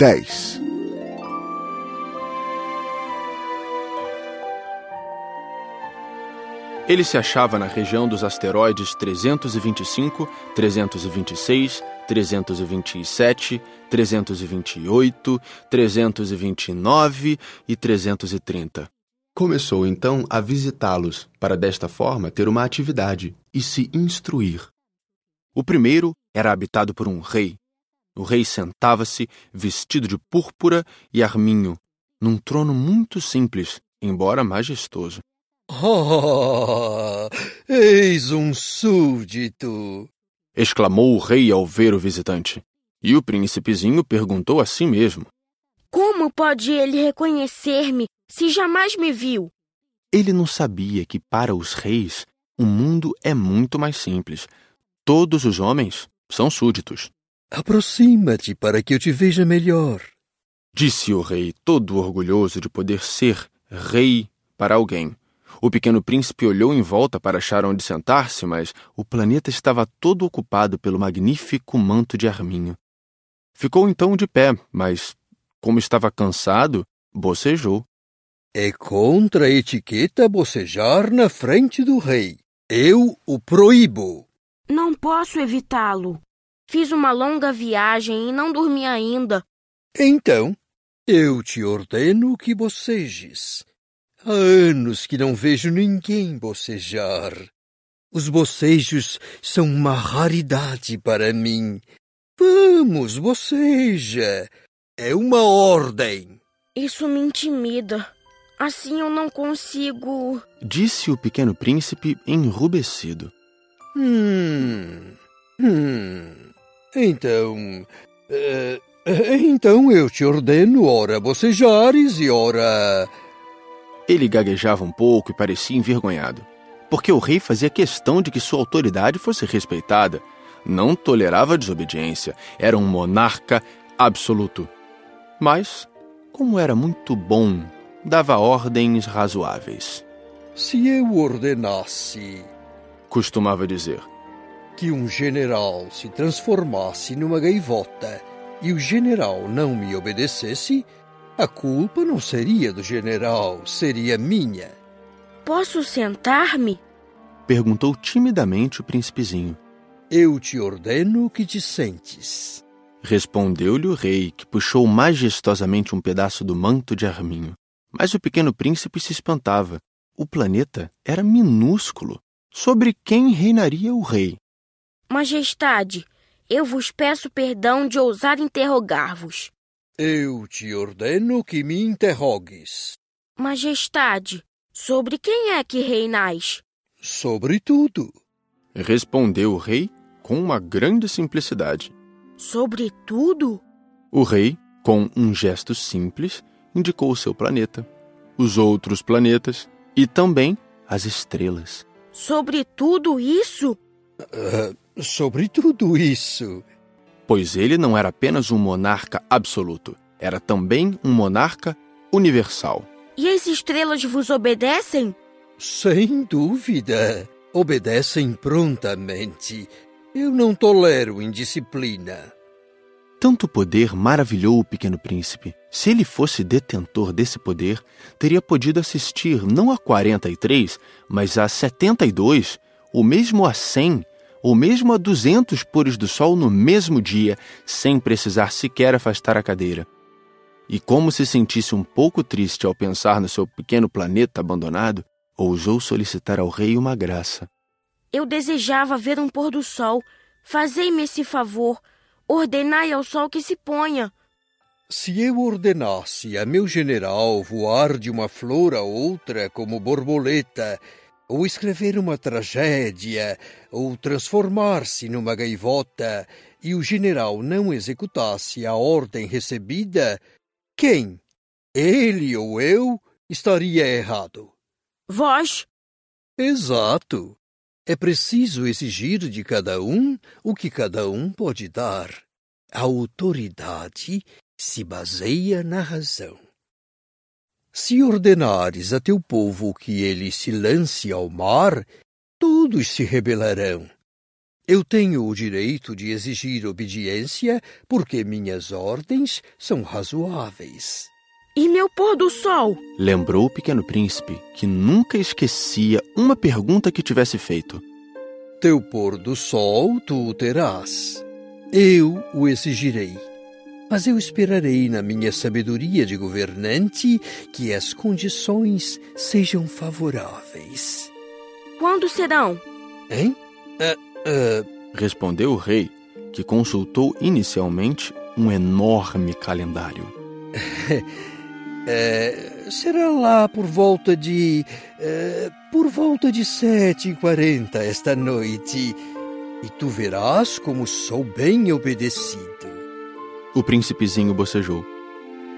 10. Ele se achava na região dos asteroides 325, 326, 327, 328, 329 e 330. Começou então a visitá-los, para desta forma ter uma atividade e se instruir. O primeiro era habitado por um rei. O rei sentava-se, vestido de púrpura e arminho, num trono muito simples, embora majestoso. Oh, eis um súdito! exclamou o rei ao ver o visitante. E o príncipezinho perguntou a si mesmo: Como pode ele reconhecer-me se jamais me viu? Ele não sabia que para os reis o mundo é muito mais simples. Todos os homens são súditos. Aproxima-te para que eu te veja melhor. Disse o rei, todo orgulhoso de poder ser rei para alguém. O pequeno príncipe olhou em volta para achar onde sentar-se, mas o planeta estava todo ocupado pelo magnífico manto de arminho. Ficou então de pé, mas, como estava cansado, bocejou. É contra a etiqueta bocejar na frente do rei. Eu o proíbo. Não posso evitá-lo. Fiz uma longa viagem e não dormi ainda. Então, eu te ordeno que bocejes. Há anos que não vejo ninguém bocejar. Os bocejos são uma raridade para mim. Vamos, boceja. É uma ordem. Isso me intimida. Assim eu não consigo. Disse o pequeno príncipe enrubescido. Hum. Hum. Então. Uh, então eu te ordeno, ora bocejares e ora. Ele gaguejava um pouco e parecia envergonhado, porque o rei fazia questão de que sua autoridade fosse respeitada. Não tolerava desobediência, era um monarca absoluto. Mas, como era muito bom, dava ordens razoáveis. Se eu ordenasse, costumava dizer, que um general se transformasse numa gaivota e o general não me obedecesse, a culpa não seria do general, seria minha. Posso sentar-me? Perguntou timidamente o príncipezinho. Eu te ordeno que te sentes. Respondeu-lhe o rei, que puxou majestosamente um pedaço do manto de arminho. Mas o pequeno príncipe se espantava. O planeta era minúsculo. Sobre quem reinaria o rei? Majestade, eu vos peço perdão de ousar interrogar-vos. Eu te ordeno que me interrogues. Majestade, sobre quem é que reinais? Sobre tudo. Respondeu o rei com uma grande simplicidade. Sobre tudo? O rei, com um gesto simples, indicou o seu planeta, os outros planetas e também as estrelas. Sobre tudo isso? Uh, sobre tudo isso pois ele não era apenas um monarca absoluto, era também um monarca universal. E as estrelas vos obedecem? Sem dúvida. Obedecem prontamente. Eu não tolero indisciplina. Tanto poder maravilhou o pequeno príncipe. Se ele fosse detentor desse poder, teria podido assistir não a 43, mas a 72, ou mesmo a 100 ou mesmo a 200 pores do sol no mesmo dia, sem precisar sequer afastar a cadeira. E como se sentisse um pouco triste ao pensar no seu pequeno planeta abandonado, ousou solicitar ao rei uma graça. Eu desejava ver um pôr do sol. Fazei-me esse favor. Ordenai ao sol que se ponha. Se eu ordenasse a meu general voar de uma flor a outra como borboleta ou escrever uma tragédia, ou transformar-se numa gaivota, e o general não executasse a ordem recebida, quem, ele ou eu, estaria errado? Vós. Exato. É preciso exigir de cada um o que cada um pode dar. A autoridade se baseia na razão. Se ordenares a teu povo que ele se lance ao mar, todos se rebelarão. Eu tenho o direito de exigir obediência porque minhas ordens são razoáveis. E meu pôr do sol? Lembrou o pequeno príncipe que nunca esquecia uma pergunta que tivesse feito. Teu pôr do sol tu o terás. Eu o exigirei. Mas eu esperarei na minha sabedoria de governante que as condições sejam favoráveis. Quando serão? Hein? Uh, uh... Respondeu o rei, que consultou inicialmente um enorme calendário. É, será lá por volta de. É, por volta de sete e quarenta esta noite. E tu verás como sou bem obedecido. O príncipezinho bocejou.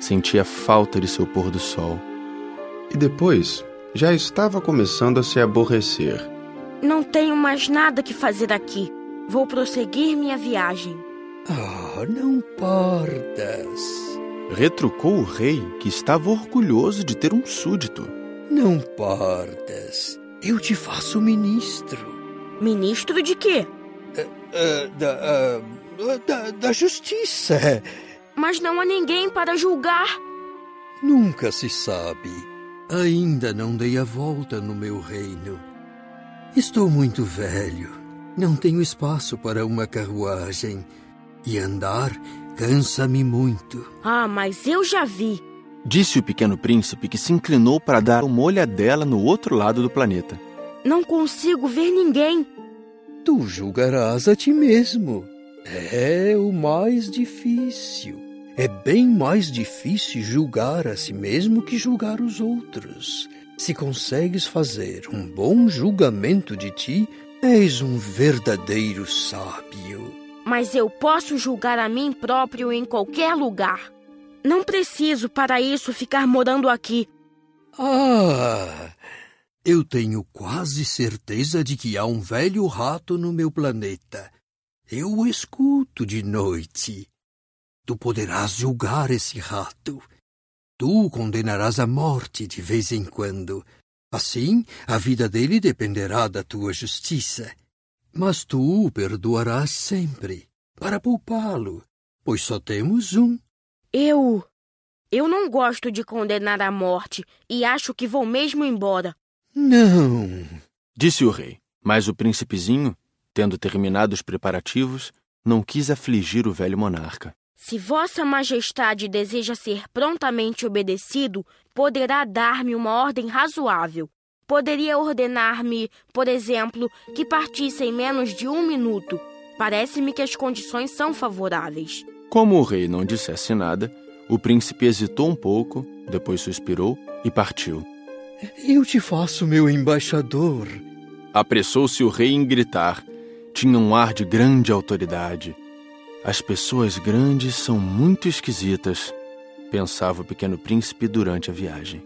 Sentia falta de seu pôr do sol. E depois já estava começando a se aborrecer. Não tenho mais nada que fazer aqui. Vou prosseguir minha viagem. Ah, não partas retrucou o rei, que estava orgulhoso de ter um súdito. Não partas. Eu te faço ministro. Ministro de quê? Uh, uh, da, uh, da, da justiça. Mas não há ninguém para julgar. Nunca se sabe. Ainda não dei a volta no meu reino. Estou muito velho. Não tenho espaço para uma carruagem. E andar Cansa-me muito. Ah, mas eu já vi. Disse o pequeno príncipe que se inclinou para dar uma olhadela no outro lado do planeta. Não consigo ver ninguém. Tu julgarás a ti mesmo. É o mais difícil. É bem mais difícil julgar a si mesmo que julgar os outros. Se consegues fazer um bom julgamento de ti, és um verdadeiro sábio mas eu posso julgar a mim próprio em qualquer lugar. Não preciso para isso ficar morando aqui. Ah! Eu tenho quase certeza de que há um velho rato no meu planeta. Eu o escuto de noite. Tu poderás julgar esse rato. Tu o condenarás à morte de vez em quando. Assim, a vida dele dependerá da tua justiça. Mas tu o perdoarás sempre, para poupá-lo, pois só temos um. Eu. Eu não gosto de condenar à morte e acho que vou mesmo embora. Não, disse o rei. Mas o príncipezinho, tendo terminado os preparativos, não quis afligir o velho monarca. Se Vossa Majestade deseja ser prontamente obedecido, poderá dar-me uma ordem razoável. Poderia ordenar-me, por exemplo, que partisse em menos de um minuto. Parece-me que as condições são favoráveis. Como o rei não dissesse nada, o príncipe hesitou um pouco, depois suspirou e partiu. Eu te faço meu embaixador. Apressou-se o rei em gritar. Tinha um ar de grande autoridade. As pessoas grandes são muito esquisitas, pensava o pequeno príncipe durante a viagem.